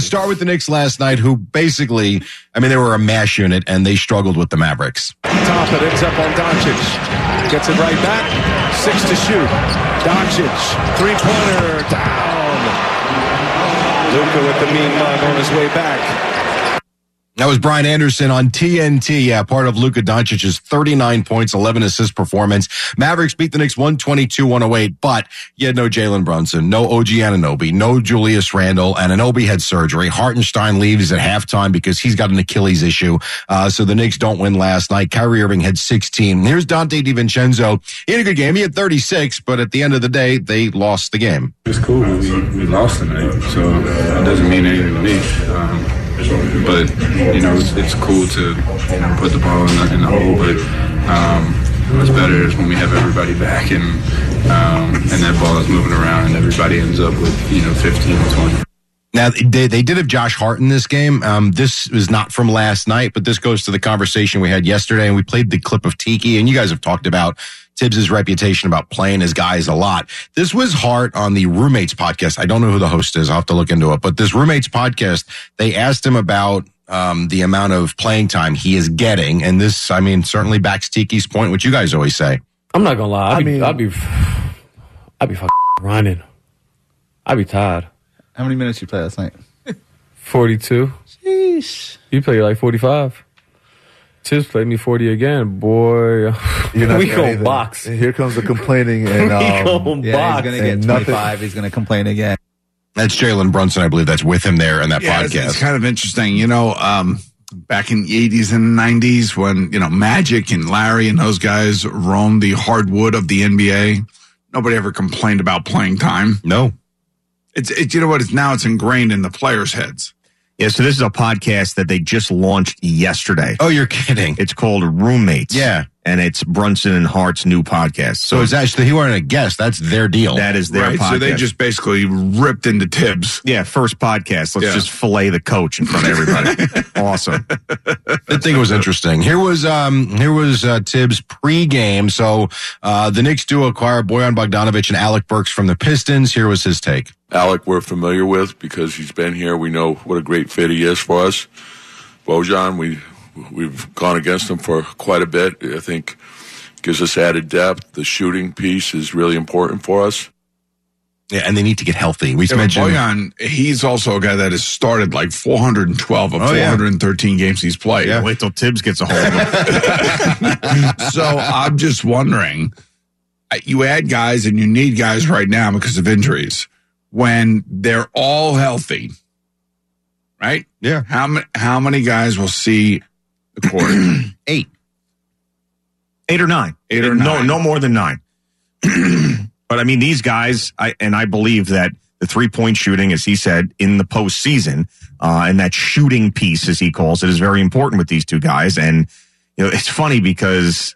Start with the Knicks last night, who basically, I mean, they were a mash unit and they struggled with the Mavericks. Top it ends up on Doncic. Gets it right back. Six to shoot. Doncic. Three pointer. Down. Luka with the mean mug on his way back. That was Brian Anderson on TNT. Yeah, part of Luka Doncic's 39 points, 11 assist performance. Mavericks beat the Knicks 122-108, but you had no Jalen Brunson, no OG Anunoby, no Julius Randle, and Anunoby had surgery. Hartenstein leaves at halftime because he's got an Achilles issue. Uh, so the Knicks don't win last night. Kyrie Irving had 16. Here's Donte DiVincenzo. He had a good game. He had 36, but at the end of the day, they lost the game. It's cool. We, we lost tonight, so it doesn't mean anything to me. Um, but you know, it's, it's cool to you know put the ball in the, in the hole. But um, what's better is when we have everybody back and um, and that ball is moving around and everybody ends up with you know 15 or 20. Now they, they did have Josh Hart in this game. Um, this is not from last night, but this goes to the conversation we had yesterday, and we played the clip of Tiki, and you guys have talked about Thibs's reputation about playing his guys a lot. This was Hart on the roommates podcast. I don't know who the host is. I'll have to look into it, but this roommates podcast, they asked him about um, the amount of playing time he is getting. And this, I mean, certainly backs Tiki's point, which you guys always say. I'm not gonna lie. I'd I be, mean- I'd be, I'd be fucking running. I'd be tired. How many minutes you play last night? 42. Sheesh. You play like 45. Thibs played me 40 again, boy. You're not we gonna go box. Here comes the complaining and we um, go Yeah, box. he's gonna get And nothing- 25. He's gonna complain again. That's Jalen Brunson, I believe that's with him there in that Yeah, it's, podcast. it's kind of interesting. You know, um, back in the 80s and 90s when, you know, Magic and Larry and those guys roamed the hardwood of the NBA, nobody ever complained about playing time. no. It's, it, you know what? It's now it's ingrained in the players' heads. Yeah, so this is a podcast that they just launched yesterday. Oh, you're kidding. It's called Roommates. Yeah. And it's Brunson and Hart's new podcast. So So it's actually, he weren't a guest. That's their deal. that is their right. podcast. So they just basically ripped into Thibs. yeah, first podcast. Let's Yeah. just fillet the coach in front of everybody. awesome. I think it was interesting. Here was um here was uh, Thibs pregame. So uh the Knicks do acquire Bojan Bogdanovich and Alec Burks from the Pistons. Here was his take. Alec, we're familiar with because he's been here. We know what a great fit he is for us. Bojan, we we've gone against them for quite a bit. I think gives us added depth. The shooting piece is really important for us. Yeah, and they need to get healthy. We Yeah, mentioned Bojan, he's also a guy that has started like 412 of Oh, yeah. 413 games he's played. Wait till Thibs gets a hold of it. so I'm just wondering, uh, you add guys and you need guys right now because of injuries. When they're all healthy, right? Yeah. How many how many guys will see the court? eight. Eight or nine. Eight or No, no more than nine. but I mean, these guys, I and I believe that the three point shooting, as he said, in the postseason, uh, and that shooting piece, as he calls it, is very important with these two guys. And you know, it's funny because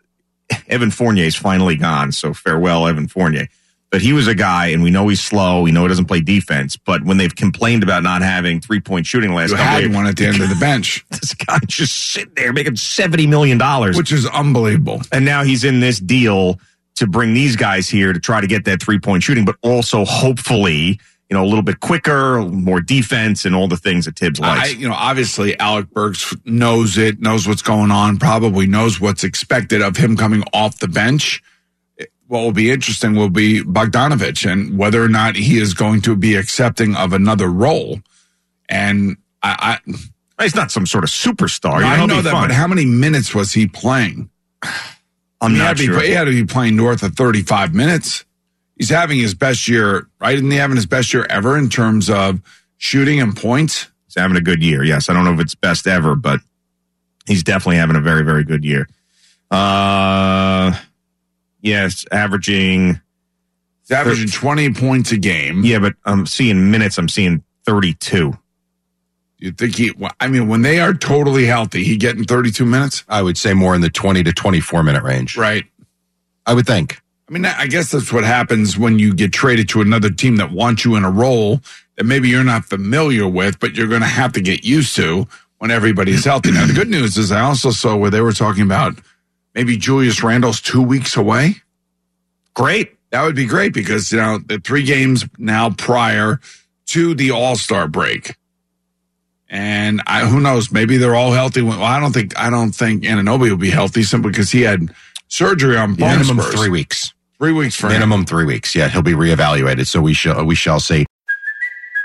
Evan Fournier is finally gone, so farewell, Evan Fournier. But he was a guy, and we know he's slow. We know he doesn't play defense. But when they've complained about not having three point shooting last you had years, one at the end of the bench, this guy just sitting there making seventy million dollars which is unbelievable. and now he's in this deal to bring these guys here to try to get that three point shooting, but also hopefully, you know, a little bit quicker, more defense, and all the things that Thibs I, likes. you know, obviously Alec Burks knows it, knows what's going on, probably knows what's expected of him coming off the bench. What will be interesting will be Bogdanovich and whether or not he is going to be accepting of another role. And I, I, he's not some sort of superstar. You I know that, fine. but how many minutes was he playing? I'm he, not sure. be, he had to be playing north of 35 minutes. He's having his best year, right? Isn't he having his best year ever in terms of shooting and points? He's having a good year. Yes, I don't know if it's best ever, but he's definitely having a very, very good year. Uh, yes, averaging. He's averaging 20 points a game. Yeah, but I'm seeing minutes. I'm seeing 32. You think he? I mean, when they are totally healthy, he getting 32 minutes, I would say more in the 20 to 24 minute range. right? I would think. I mean, I guess that's what happens when you get traded to another team that wants you in a role that maybe you're not familiar with, but you're going to have to get used to when everybody's healthy. Now, the good news is I also saw where they were talking about maybe Julius Randle's two weeks away. Great. That would be great because, you know, the three games now prior to the All Star break. And I, who knows? Maybe they're all healthy. Well, I don't think I don't think Anunoby will be healthy simply because he had surgery on bone Minimum spurs. three weeks. Three weeks for him. Minimum three weeks. Yeah, he'll be reevaluated. So we shall we shall see.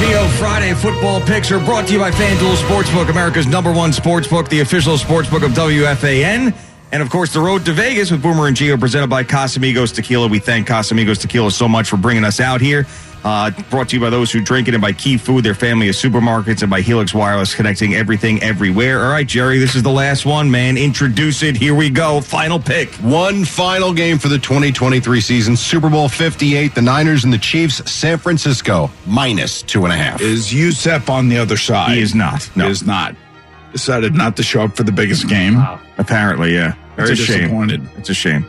Gio Friday football picks are brought to you by FanDuel Sportsbook, America's number one sportsbook, the official sportsbook of WFAN. And of course, the road to Vegas with Boomer and Gio presented by Casamigos Tequila. We thank Casamigos Tequila so much for bringing us out here. Uh, brought to you by those who drink it and by Key Food, their family of supermarkets, and by Helix Wireless, connecting everything everywhere. All right, Jerry, this is the last one, man. Introduce it. Here we go. Final pick. One final game for the 2023 season, Super Bowl 58. The Niners and the Chiefs, San Francisco, minus two and a half. Is Yusef on the other side? He is not. No. He is not. Decided not to show up for the biggest game. Apparently, yeah. Very it's a shame. disappointed. It's a shame.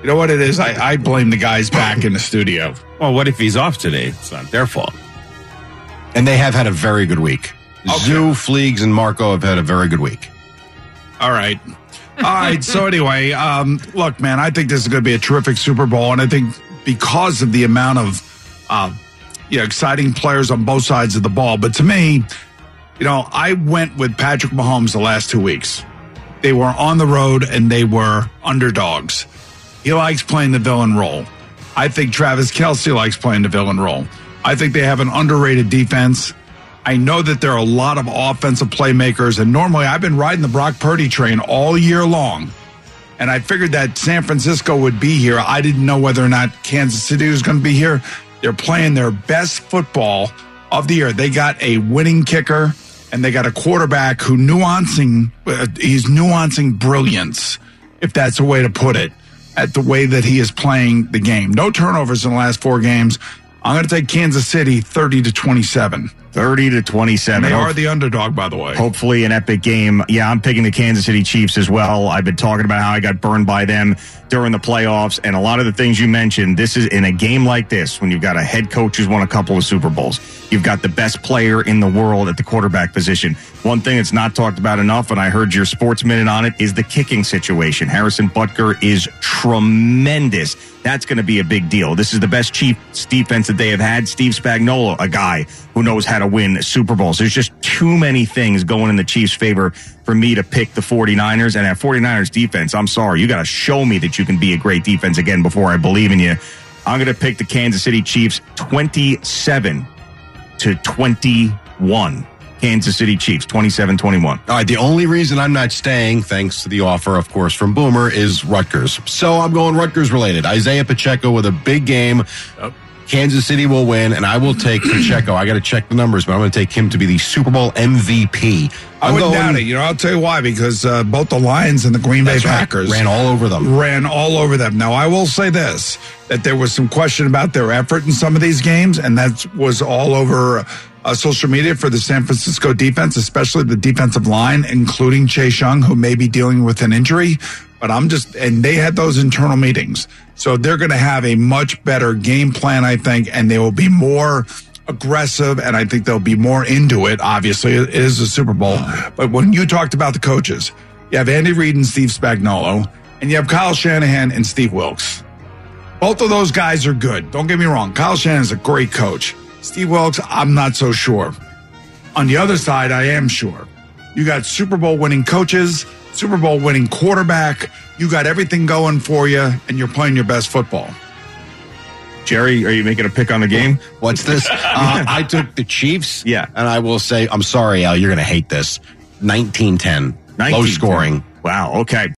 You know what it is? I, I blame the guys back in the studio. Well, what if he's off today? It's not their fault. And they have had a very good week. Zoo, Fleegs, and Marco have had a very good week. All right. All right. So anyway, um, look, man, I think this is going to be a terrific Super Bowl, and I think because of the amount of, uh, you know, exciting players on both sides of the ball. But to me, you know, I went with Patrick Mahomes the last two weeks. They were on the road and they were underdogs. He likes playing the villain role. I think Travis Kelce likes playing the villain role. I think they have an underrated defense. I know that there are a lot of offensive playmakers, and normally I've been riding the Brock Purdy train all year long. And I figured that San Francisco would be here. I didn't know whether or not Kansas City was going to be here. They're playing their best football of the year. They got a winning kicker and they got a quarterback who nuancing, uh, he's nuancing brilliance, if that's a way to put it, at the way that he is playing the game. No turnovers in the last four games. I'm going to take Kansas City 30 to 27. 30 to 27. They are the underdog, by the way. Hopefully, an epic game. Yeah, I'm picking the Kansas City Chiefs as well. I've been talking about how I got burned by them during the playoffs, and a lot of the things you mentioned. This is in a game like this when you've got a head coach who's won a couple of Super Bowls. You've got the best player in the world at the quarterback position. One thing that's not talked about enough, and I heard your sports minute on it, is the kicking situation. Harrison Butker is tremendous. That's going to be a big deal. This is the best Chiefs defense that they have had. Steve Spagnuolo, a guy who knows how to win Super Bowls. There's just too many things going in the Chiefs' favor for me to pick the 49ers. And that 49ers defense, I'm sorry, you got to show me that you can be a great defense again before I believe in you. I'm going to pick the Kansas City Chiefs 27 to 21. Kansas City Chiefs 27 21. All right. The only reason I'm not staying, thanks to the offer, of course, from Boomer, is Rutgers. So I'm going Rutgers related. Isaiah Pacheco with a big game. Kansas City will win, and I will take Pacheco. I got to check the numbers, but I'm going to take him to be the Super Bowl MVP. I I'm wouldn't going- doubt it. You know, I'll tell you why. Because uh, both the Lions and the Green Bay That's right. Packers Ran all over them. Ran all over them. Now, I will say this: that there was some question about their effort in some of these games, and that was all over uh, social media for the San Francisco defense, especially the defensive line, including Chase Young, who may be dealing with an injury. But I'm just, and they had those internal meetings, so they're going to have a much better game plan, I think, and they will be more aggressive and I think they'll be more into it. Obviously, it is a Super Bowl. But when you talked about the coaches, you have Andy Reid and Steve Spagnuolo, and you have Kyle Shanahan and Steve Wilks. Both of those guys are good. Don't get me wrong. Kyle Shanahan is a great coach. Steve Wilks, I'm not so sure. On the other side, I am sure. You got Super Bowl winning coaches, Super Bowl winning quarterback. You got everything going for you, and you're playing your best football. Jerry, are you making a pick on the game? What's this? Uh, I took the Chiefs. Yeah. And I will say, I'm sorry, Al, you're going to hate this. 19 10. Low scoring. Wow. Okay.